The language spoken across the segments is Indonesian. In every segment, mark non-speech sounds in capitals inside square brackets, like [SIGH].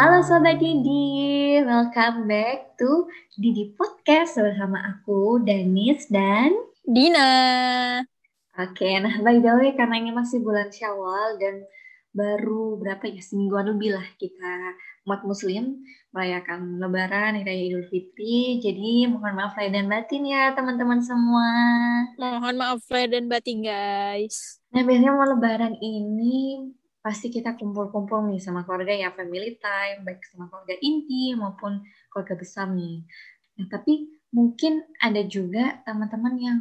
Halo Sobat Didi, welcome back to Didi Podcast bersama aku, Danis dan Dina. Oke, nah by the way karena ini masih bulan Syawal dan baru berapa ya semingguan lebih lah kita umat muslim merayakan lebaran raya idul fitri. Jadi mohon maaf lahir dan batin ya teman-teman semua. Mohon maaf lahir dan batin guys. Nah biasanya mau lebaran ini pasti kita kumpul-kumpul nih sama keluarga ya family time baik sama keluarga inti maupun keluarga besar nih nah tapi mungkin ada juga teman-teman yang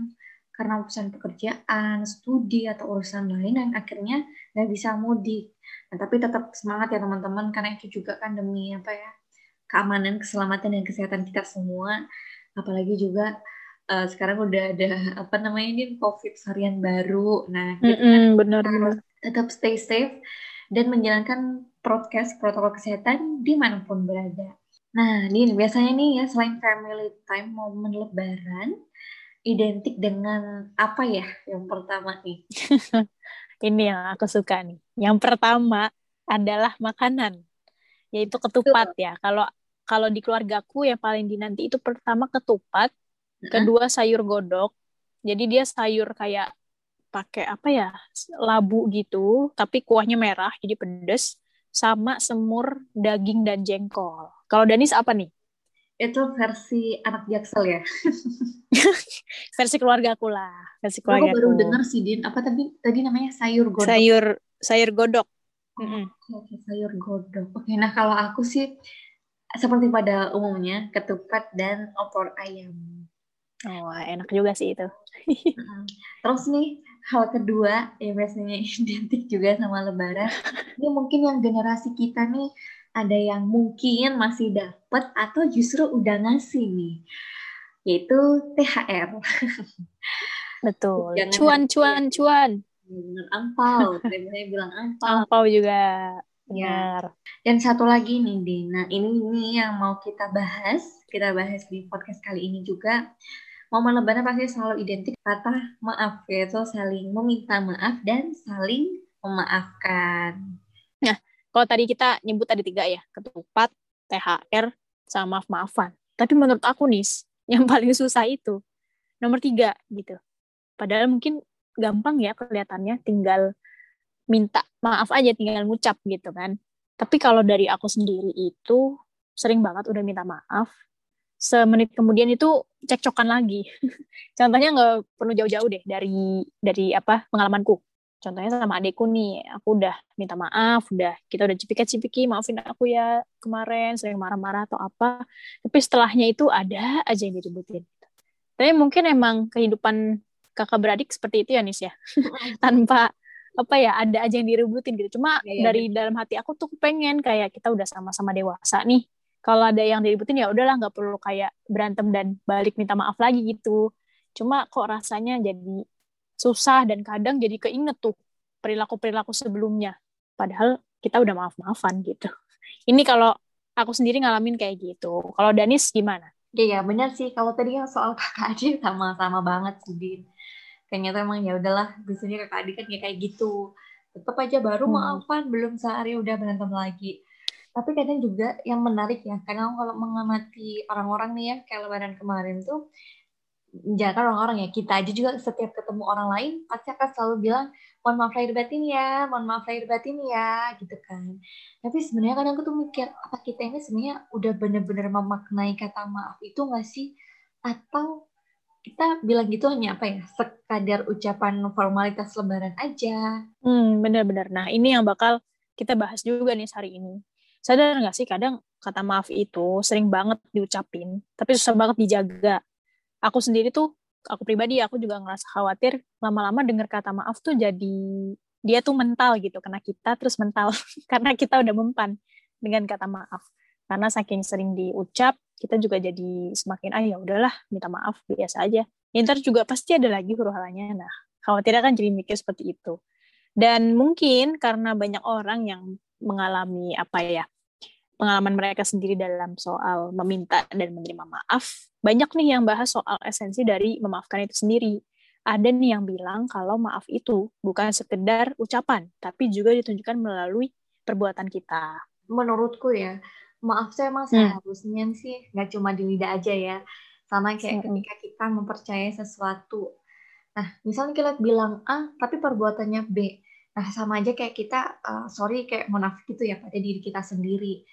karena urusan pekerjaan, studi atau urusan lain yang akhirnya nggak bisa mudik. Nah, tapi tetap semangat ya teman-teman karena itu juga kan demi apa ya keamanan, keselamatan dan kesehatan kita semua. Apalagi juga uh, sekarang udah ada apa namanya ini COVID varian baru. Nah, kita mm -mm, benar, benar. Tetap stay safe dan menjalankan prokes protokol kesehatan di mana pun berada. Nah, ini biasanya nih ya selain family time momen lebaran, identik dengan apa ya yang pertama nih? [LAUGHS] Ini yang aku suka nih. Yang pertama adalah makanan, yaitu ketupat Betul. ya. Kalau kalau di keluargaku yang paling dinanti itu pertama ketupat, uh-huh. kedua sayur godok. Jadi dia sayur kayak pakai apa ya labu gitu, tapi kuahnya merah jadi pedes, sama semur daging dan jengkol. Kalau Danis apa nih? itu versi anak jaksel ya? [LAUGHS] Versi keluarga aku lah versi keluarga aku. baru dengar sih din. Apa tadi tadi namanya sayur godok? Sayur sayur godok. Mm -hmm. oke sayur godok. Oke nah kalau aku sih seperti pada umumnya ketupat dan opor ayam. Oh enak juga sih itu. Terus nih hal kedua yang biasanya [LAUGHS] identik juga sama lebaran ini mungkin yang generasi kita nih ada yang mungkin masih dapat atau justru udah ngasih nih yaitu THR. [LAUGHS] Betul. Jangan cuan cuan cuan. Benar angpau, [LAUGHS] saya bilang angpau. Angpau juga. Ya. Dan satu lagi nih Dina, ini ini yang mau kita bahas, kita bahas di podcast kali ini juga. Momen lebaran pasti selalu identik kata maaf, yaitu saling meminta maaf dan saling memaafkan. Kalau tadi kita nyebut ada tiga ya, ketupat, THR, sama maaf-maafan. Tapi menurut aku nih, yang paling susah itu nomor tiga gitu. Padahal mungkin gampang ya kelihatannya, tinggal minta maaf aja, tinggal ngucap gitu kan. Tapi kalau dari aku sendiri itu sering banget udah minta maaf, semenit kemudian itu cekcokan lagi. [LAUGHS] Contohnya nggak perlu jauh-jauh deh dari dari apa pengalamanku. Contohnya sama adekku nih aku udah minta maaf udah kita udah cipika-cipiki maafin aku ya kemarin sering marah-marah atau apa. Tapi setelahnya itu ada aja yang diributin. Tapi mungkin emang kehidupan kakak beradik seperti itu ya Nis ya? [LAUGHS] Tanpa apa ya ada aja yang diributin gitu. Cuma ya, ya, dari ya. dalam hati aku tuh pengen kayak kita udah sama-sama dewasa nih kalau ada yang diributin ya udahlah nggak perlu kayak berantem dan balik minta maaf lagi gitu cuma kok rasanya jadi susah dan kadang jadi keinget tuh perilaku-perilaku sebelumnya. Padahal kita udah maaf-maafan gitu. Ini kalau aku sendiri ngalamin kayak gitu. Kalau Danis gimana? Iya, benar sih. Kalau tadi yang soal kakak adik [LAUGHS] sama-sama banget sih, Din. Kayaknya tuh emang ya udahlah, biasanya kakak adik kan kayak gitu. Tetap aja baru hmm. maafan, belum sehari udah berantem lagi. Tapi kadang juga yang menarik ya, kadang kalau mengamati orang-orang nih ya, kayak lebaran kemarin tuh, jangan orang-orang ya kita aja juga setiap ketemu orang lain pasti akan selalu bilang mohon maaf lahir batin ya mohon maaf lahir batin ya gitu kan. Tapi sebenarnya kadang aku tuh mikir apa kita ini sebenarnya udah bener-bener memaknai kata maaf itu nggak sih? Atau kita bilang gitu hanya apa ya sekadar ucapan formalitas lebaran aja? Hmm bener-bener. Nah ini yang bakal kita bahas juga nih hari ini sadar nggak sih kadang kata maaf itu sering banget diucapin tapi susah banget dijaga. Aku sendiri tuh aku pribadi aku juga ngerasa khawatir lama-lama dengar kata maaf tuh jadi dia tuh mental gitu karena kita terus mental [LAUGHS] karena kita udah mempan dengan kata maaf. Karena saking sering diucap kita juga jadi semakin ah ya udahlah minta maaf biasa aja. Ya, ntar juga pasti ada lagi huru halanya nah khawatirnya kan jadi mikir seperti itu. Dan mungkin karena banyak orang yang mengalami apa ya pengalaman mereka sendiri dalam soal meminta dan menerima maaf, banyak nih yang bahas soal esensi dari memaafkan itu sendiri. Ada nih yang bilang kalau maaf itu bukan sekedar ucapan, tapi juga ditunjukkan melalui perbuatan kita. menurutku ya maaf saya emang hmm. seharusnya sih nggak cuma di lidah aja ya sama kayak hmm. ketika kita mempercayai sesuatu nah misalnya kita bilang A tapi perbuatannya B nah sama aja kayak kita uh, sorry kayak munafik gitu ya pada diri kita sendiri.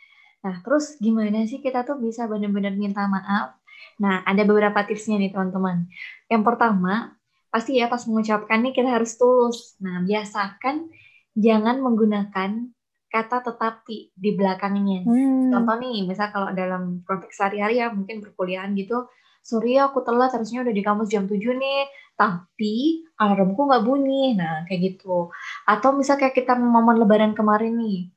Nah terus gimana sih kita tuh bisa benar-benar minta maaf? Nah ada beberapa tipsnya nih teman-teman. Yang pertama pasti ya pas mengucapkan nih kita harus tulus. Nah biasakan jangan menggunakan kata tetapi di belakangnya. Hmm. Contoh nih, misal kalau dalam konteks sehari-hari ya mungkin perkuliahan gitu, sorry ya aku telat harusnya udah di kampus jam 7 nih, tapi alarmku nggak bunyi. Nah, kayak gitu. Atau misal kayak kita momen lebaran kemarin nih,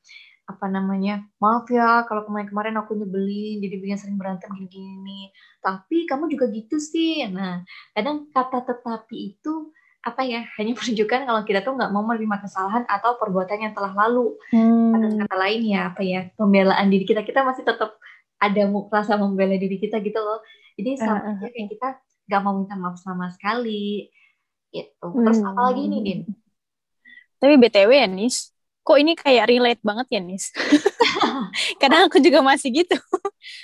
apa namanya, maaf ya kalau kemarin-kemarin aku nyebelin, jadi bikin sering berantem gini-gini. Tapi kamu juga gitu sih. Nah, kadang kata tetapi itu apa ya hanya [LAUGHS] menunjukkan kalau kita tuh nggak mau menerima kesalahan atau perbuatan yang telah lalu. Hmm. Ada kata lain ya apa ya pembelaan diri kita kita masih tetap ada rasa membela diri kita gitu loh. Jadi sama uh, uh, kayak kita nggak mau minta maaf sama sekali. Gitu. Terus hmm. apa lagi nih Din? Tapi btw ya Nis, kok ini kayak relate banget ya Nis? [LAUGHS] Kadang aku juga masih gitu.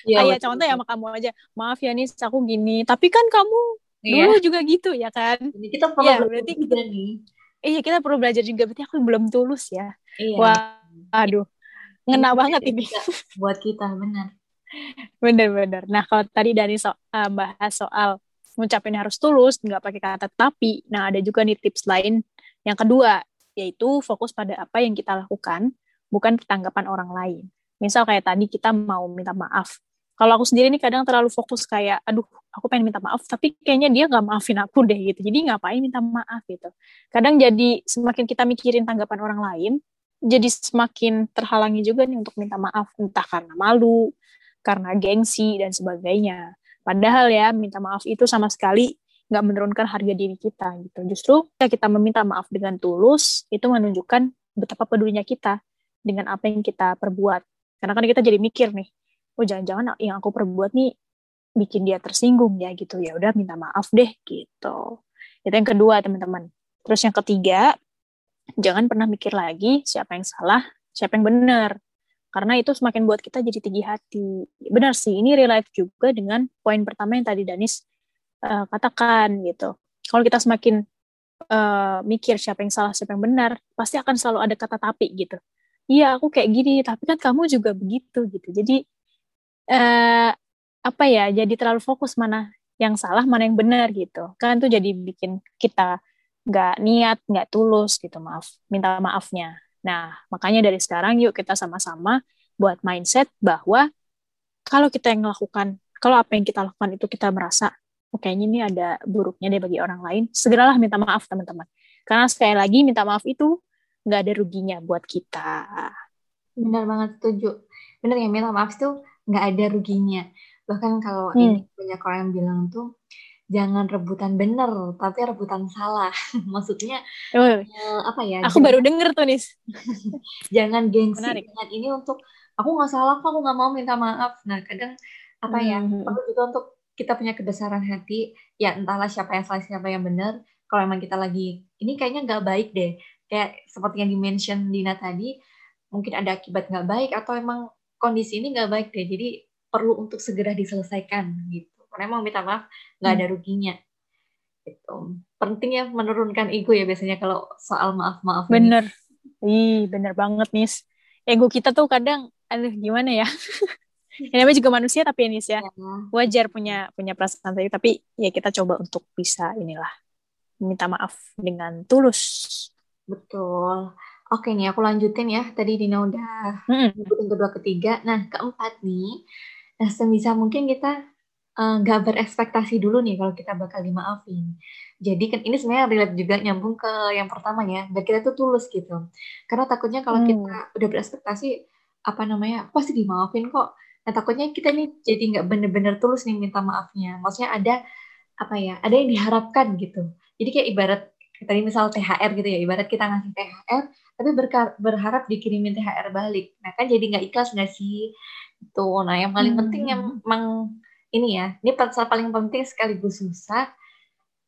Ya, kayak contoh ya sama kamu aja, maaf ya Nis, aku gini. Tapi kan kamu Iya. Dulu juga gitu ya kan? Jadi kita perlu ya, berarti kita nih. Iya kita perlu belajar juga. Berarti aku belum tulus ya. Iya. Wah, aduh, ngena banget ini. [LAUGHS] buat kita benar. Bener-bener. Nah kalau tadi dari so uh, bahas soal ngucapin harus tulus, nggak pakai kata tapi. Nah ada juga nih tips lain. Yang kedua, yaitu fokus pada apa yang kita lakukan, bukan tanggapan orang lain. Misal kayak tadi kita mau minta maaf, kalau aku sendiri nih kadang terlalu fokus kayak aduh aku pengen minta maaf tapi kayaknya dia nggak maafin aku deh gitu. Jadi ngapain minta maaf gitu. Kadang jadi semakin kita mikirin tanggapan orang lain jadi semakin terhalangi juga nih untuk minta maaf. Entah karena malu karena gengsi dan sebagainya padahal ya minta maaf itu sama sekali nggak menurunkan harga diri kita gitu. Justru ketika kita meminta maaf dengan tulus itu menunjukkan betapa pedulinya kita dengan apa yang kita perbuat. Karena kan kita jadi mikir nih oh jangan-jangan yang aku perbuat nih bikin dia tersinggung ya gitu. Ya udah minta maaf deh gitu. Itu yang kedua teman-teman. Terus yang ketiga jangan pernah mikir lagi siapa yang salah siapa yang benar karena itu semakin buat kita jadi tinggi hati. Benar sih ini relate juga dengan poin pertama yang tadi Danis uh, katakan gitu. Kalau kita semakin uh, mikir siapa yang salah siapa yang benar pasti akan selalu ada kata tapi gitu. Iya aku kayak gini tapi kan kamu juga begitu gitu. Jadi uh, apa ya jadi terlalu fokus mana yang salah mana yang benar gitu. Kan tuh jadi bikin kita nggak niat nggak tulus gitu maaf. Minta maafnya nah makanya dari sekarang yuk kita sama-sama buat mindset bahwa kalau kita yang melakukan kalau apa yang kita lakukan itu kita merasa oh, kayaknya ini ada buruknya deh bagi orang lain segeralah minta maaf teman-teman. Karena sekali lagi minta maaf itu nggak ada ruginya buat kita. Benar banget setuju. Benar ya minta maaf itu nggak ada ruginya. Bahkan kalau hmm. ini banyak orang yang bilang tuh jangan rebutan bener tapi rebutan salah. [LAUGHS] Maksudnya oh, uh, apa ya aku jangan, baru denger tuh nis. [LAUGHS] Jangan gengsi Menarik. dengan ini untuk aku nggak salah kok aku nggak mau minta maaf. Nah kadang apa ya hmm. perlu juga untuk kita punya kebesaran hati. Ya entahlah siapa yang salah siapa yang benar kalau emang kita lagi ini kayaknya nggak baik deh. Kayak seperti yang dimention Dina tadi mungkin ada akibat nggak baik atau emang kondisi ini nggak baik deh. Jadi perlu untuk segera diselesaikan gitu karena emang minta maaf nggak ada hmm. ruginya. Itu penting ya menurunkan ego ya biasanya kalau soal maaf maaf bener. Ih bener banget nih ego kita tuh kadang aduh gimana ya? [LAUGHS] Ini namanya juga manusia tapi ini ya, ya wajar punya punya perasaan tadi tapi ya kita coba untuk bisa inilah minta maaf dengan tulus. Betul. Oke nih, aku lanjutin ya. Tadi Dina udah nyebutin kedua ketiga. Nah, keempat nih, nah sebisa mungkin kita nggak uh, berekspektasi dulu nih kalau kita bakal dimaafin. Jadi kan ini sebenarnya relate juga nyambung ke yang pertama ya, biar kita tuh tulus gitu. Karena takutnya kalau hmm. kita udah berekspektasi apa namanya pasti dimaafin kok. Nah takutnya kita nih jadi nggak bener-bener tulus nih minta maafnya. Maksudnya ada apa ya, ada yang diharapkan gitu. Jadi kayak ibarat tadi misal THR gitu ya, ibarat kita ngasih THR, tapi berharap dikirimin THR balik. Nah kan jadi nggak ikhlas nggak sih? Itu. Nah yang paling hmm. penting yang memang ini ya, ini paling penting sekaligus susah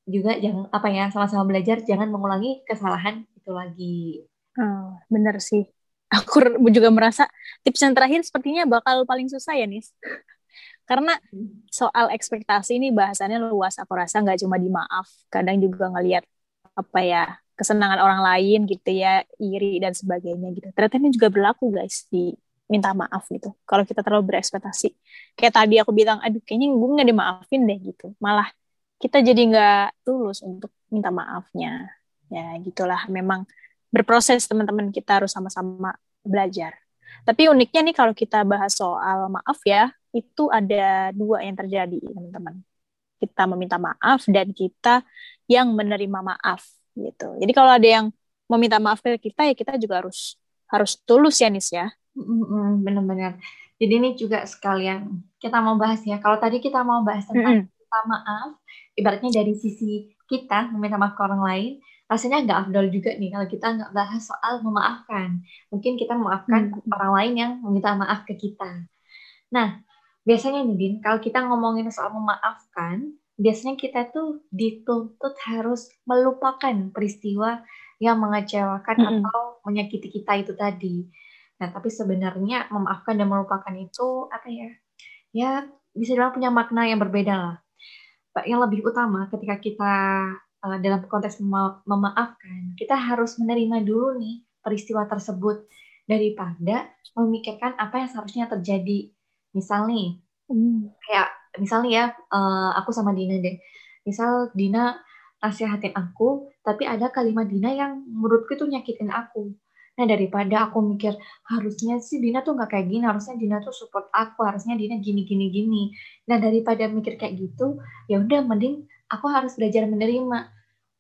juga jangan apa ya sama-sama belajar jangan mengulangi kesalahan itu lagi. Oh, bener sih. aku juga merasa tips yang terakhir sepertinya bakal paling susah ya Nis karena soal ekspektasi ini bahasannya luas aku rasa nggak cuma di maaf kadang juga ngelihat apa ya kesenangan orang lain gitu ya iri dan sebagainya gitu ternyata ini juga berlaku guys di minta maaf gitu kalau kita terlalu berekspektasi kayak tadi aku bilang aduh kayaknya gue nggak dimaafin deh gitu malah kita jadi nggak tulus untuk minta maafnya ya gitulah memang berproses teman-teman kita harus sama-sama belajar. Tapi uniknya nih kalau kita bahas soal maaf ya, itu ada dua yang terjadi teman-teman. Kita meminta maaf dan kita yang menerima maaf gitu. Jadi kalau ada yang meminta maaf ke kita ya kita juga harus harus tulus ya Nis ya. Benar-benar. Jadi ini juga sekalian kita mau bahas ya. Kalau tadi kita mau bahas tentang mm -hmm. minta maaf, ibaratnya dari sisi kita meminta maaf ke orang lain, rasanya nggak afdol juga nih kalau kita nggak bahas soal memaafkan. Mungkin kita memaafkan hmm. orang lain yang meminta maaf ke kita. Nah, biasanya nih Din, kalau kita ngomongin soal memaafkan, biasanya kita tuh dituntut harus melupakan peristiwa yang mengecewakan hmm. atau menyakiti kita itu tadi. Nah, tapi sebenarnya memaafkan dan melupakan itu apa ya? Ya, bisa dibilang punya makna yang berbeda lah. Yang lebih utama ketika kita uh, dalam konteks mema memaafkan, kita harus menerima dulu nih peristiwa tersebut daripada memikirkan apa yang seharusnya terjadi. Misal nih, hmm. kayak misalnya ya, uh, aku sama Dina deh. Misal Dina nasihatin aku, tapi ada kalimat Dina yang menurutku itu nyakitin aku. Nah daripada aku mikir harusnya sih Dina tuh nggak kayak gini, harusnya Dina tuh support aku, harusnya Dina gini gini gini. Nah daripada mikir kayak gitu, ya udah mending aku harus belajar menerima.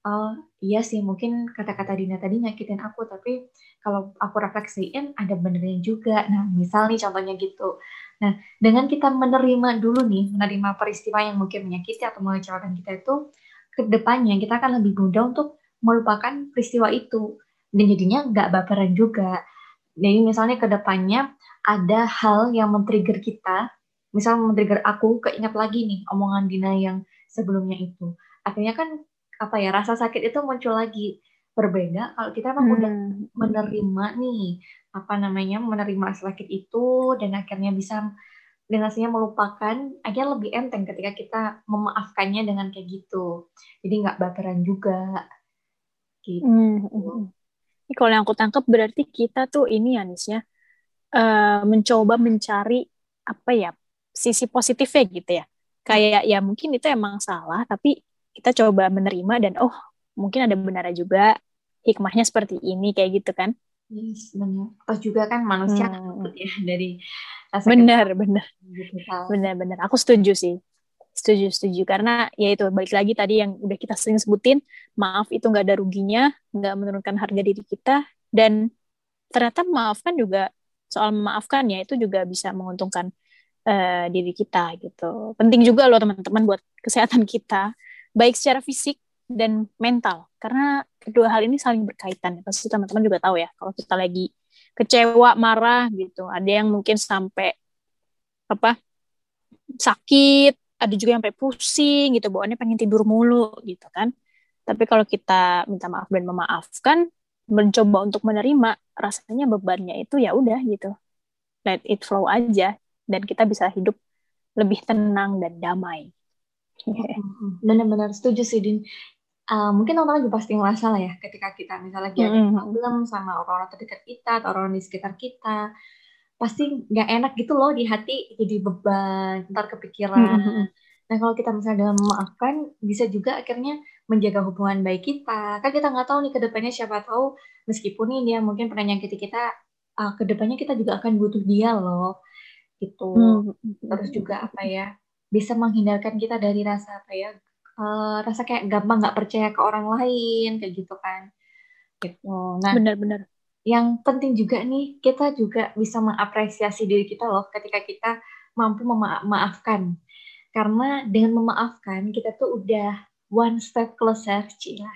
Oh iya sih mungkin kata-kata Dina tadi nyakitin aku tapi kalau aku refleksiin ada benernya juga. Nah misal nih contohnya gitu. Nah dengan kita menerima dulu nih menerima peristiwa yang mungkin menyakiti atau mengecewakan kita itu ke depannya kita akan lebih mudah untuk melupakan peristiwa itu dan jadinya nggak baperan juga jadi misalnya ke depannya ada hal yang men-trigger kita misal men-trigger aku keinget lagi nih omongan Dina yang sebelumnya itu akhirnya kan apa ya rasa sakit itu muncul lagi berbeda kalau kita memang hmm. udah menerima nih apa namanya menerima rasa sakit itu dan akhirnya bisa dengan hasilnya melupakan akhirnya lebih enteng ketika kita memaafkannya dengan kayak gitu jadi nggak baperan juga gitu hmm. hmm, hmm. Kalau yang aku tangkap berarti kita tuh ini ya ya uh, mencoba mencari apa ya sisi positifnya gitu ya. Kayak ya mungkin itu emang salah tapi kita coba menerima dan oh mungkin ada benarnya juga hikmahnya seperti ini kayak gitu kan. Yes benar. Pas juga kan manusia hmm. ya dari benar benar. gitu, benar benar. Aku setuju sih setuju setuju. Karena ya itu balik lagi tadi yang udah kita sering sebutin maaf itu nggak ada ruginya nggak menurunkan harga diri kita dan ternyata maafkan juga soal memaafkan ya itu juga bisa menguntungkan uh, diri kita gitu. Penting juga loh teman-teman buat kesehatan kita baik secara fisik dan mental. Karena kedua hal ini saling berkaitan. Pasti teman-teman juga tahu ya kalau kita lagi kecewa marah gitu ada yang mungkin sampai apa sakit ada juga yang sampai pusing gitu bawaannya pengen tidur mulu gitu kan. Tapi kalau kita minta maaf dan memaafkan mencoba untuk menerima rasanya bebannya itu ya udah gitu. Let it flow aja dan kita bisa hidup lebih tenang dan damai. [LAUGHS] Benar-benar setuju sih Din. Uh, mungkin orang juga pasti ngerasa lah ya ketika kita misalnya lagi ada problem sama orang-orang terdekat kita atau orang di sekitar kita pasti nggak enak gitu loh di hati jadi beban ntar kepikiran. Nah kalau kita misalnya dalam memaafkan bisa juga akhirnya menjaga hubungan baik kita. Kan kita nggak tahu nih ke depannya siapa tahu meskipun nih dia mungkin pernah nyakiti kita uh, ke depannya kita juga akan butuh dia loh gitu. Terus juga apa ya bisa menghindarkan kita dari rasa apa ya uh, rasa kayak gampang nggak percaya ke orang lain kayak gitu kan. Gitu. Nah benar-benar yang penting juga nih kita juga bisa mengapresiasi diri kita loh ketika kita mampu memaafkan karena dengan memaafkan kita tuh udah one step closer cila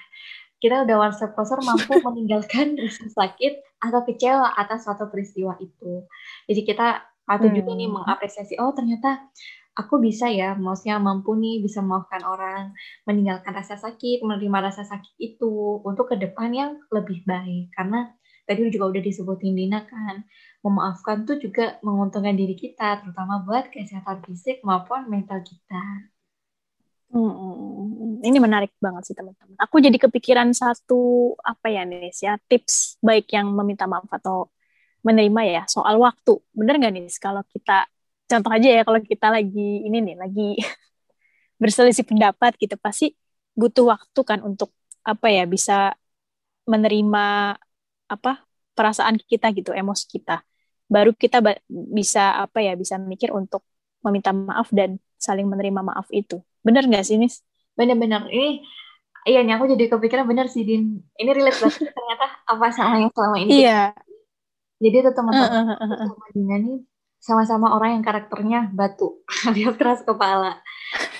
kita udah one step closer mampu [LAUGHS] meninggalkan rasa sakit atau kecewa atas suatu peristiwa itu jadi kita patut hmm. juga nih mengapresiasi oh ternyata aku bisa ya, maksudnya mampu nih bisa memaafkan orang, meninggalkan rasa sakit, menerima rasa sakit itu untuk ke depan yang lebih baik. Karena tadi juga udah disebutin Dina kan memaafkan tuh juga menguntungkan diri kita terutama buat kesehatan fisik maupun mental kita Hmm, ini menarik banget sih teman-teman. Aku jadi kepikiran satu apa ya nih ya tips baik yang meminta maaf atau menerima ya soal waktu. Bener nggak nih kalau kita contoh aja ya kalau kita lagi ini nih lagi [LAUGHS] berselisih pendapat gitu pasti butuh waktu kan untuk apa ya bisa menerima apa perasaan kita gitu emosi kita. Baru kita bisa apa ya bisa mikir untuk meminta maaf dan saling menerima maaf itu. Bener nggak sih Nis? Bener-bener ini iya nih aku jadi kepikiran bener sih Din. Ini relate banget ternyata apa sama yang selama ini. Iya. Jadi tuh teman-teman uh, uh, uh, sama Dina nih sama-sama orang yang karakternya batu [LAUGHS] alias keras kepala.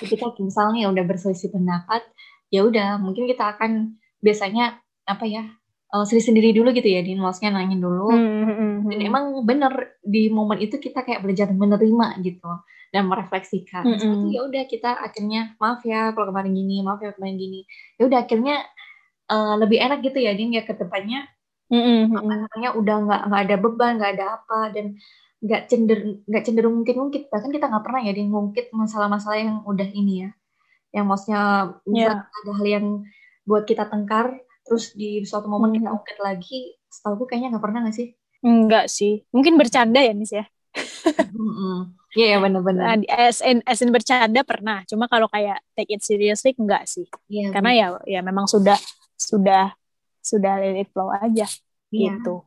Kita misalnya udah berselisih pendapat ya udah mungkin kita akan biasanya apa ya uh, sendiri sendiri dulu gitu ya Din maksudnya nanya dulu mm -hmm. dan emang bener di momen itu kita kayak belajar menerima gitu dan merefleksikan. Mm -hmm. ya udah kita akhirnya maaf ya kalau kemarin gini, maaf ya kemarin gini. Ya udah akhirnya uh, lebih enak gitu ya Din ya ke depannya. Mm -hmm. Apa namanya udah nggak nggak ada beban, nggak ada apa dan nggak cenderung nggak cenderung mungkin ngungkit bahkan kita nggak pernah ya Din ngungkit masalah-masalah yang udah ini ya yang maksudnya yeah. ada hal yang buat kita tengkar terus di suatu momen mm -hmm. kita ungkit lagi setahu gue kayaknya nggak pernah nggak sih Enggak sih mungkin bercanda ya Nis ya Iya yeah, benar-benar. Nah, as in, as in bercanda pernah, cuma kalau kayak take it seriously enggak sih. Yeah, Karena ya ya memang sudah sudah sudah let it flow aja yeah. gitu.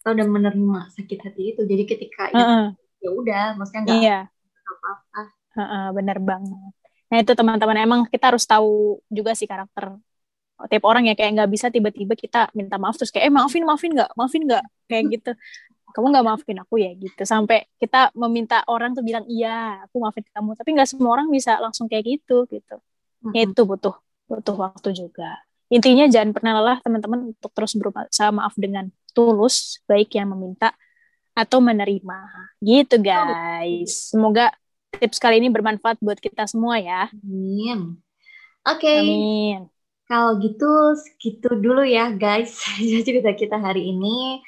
Kita udah menerima sakit hati itu. Jadi ketika uh -uh. ya udah, maksudnya enggak iya. apa-apa. Uh -uh, bener banget. Nah itu teman-teman emang kita harus tahu juga sih karakter tiap orang ya kayak nggak bisa tiba-tiba kita minta maaf terus kayak eh maafin maafin nggak? Maafin nggak? Kayak gitu. Kamu nggak maafin aku ya? Gitu. Sampai kita meminta orang tuh bilang iya aku maafin kamu. Tapi nggak semua orang bisa langsung kayak gitu gitu. Mm-hmm. ya itu butuh butuh waktu juga. Intinya jangan pernah lelah teman-teman untuk terus berusaha maaf dengan tulus baik yang meminta atau menerima. Gitu guys. Semoga tips kali ini bermanfaat buat kita semua ya. Amin. Oke. Okay. amin kalau gitu segitu dulu ya guys [LAUGHS] cerita kita hari ini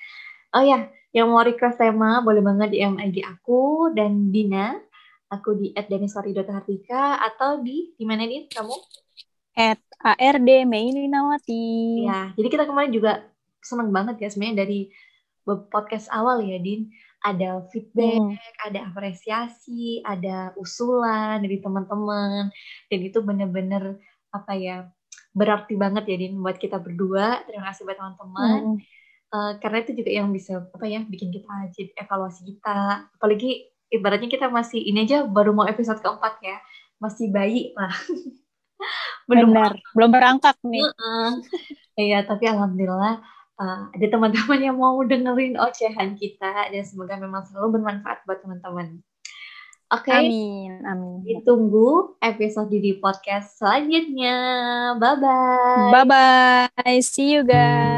oh ya yang mau request tema boleh banget di MIG aku dan Dina. Aku di @daniswari.hartika atau di di mana nih kamu? At ARD Nawati. Ya, jadi kita kemarin juga seneng banget ya sebenarnya dari podcast awal ya Din. Ada feedback, hmm. ada apresiasi, ada usulan dari teman-teman. Dan itu bener-bener apa ya berarti banget ya Din buat kita berdua. Terima kasih buat teman-teman. Hmm. Uh, karena itu juga yang bisa apa ya bikin kita jadi evaluasi kita. Apalagi ibaratnya kita masih ini aja baru mau episode keempat ya. Masih bayi lah. [LAUGHS] Belum Benar, belum berangkat nih. Iya tapi alhamdulillah uh, ada teman-teman yang mau dengerin ocehan kita. Dan semoga memang selalu bermanfaat buat teman-teman Oke. Okay. Amin, amin. Ditunggu episode di podcast selanjutnya. Bye bye. Bye bye. See you guys.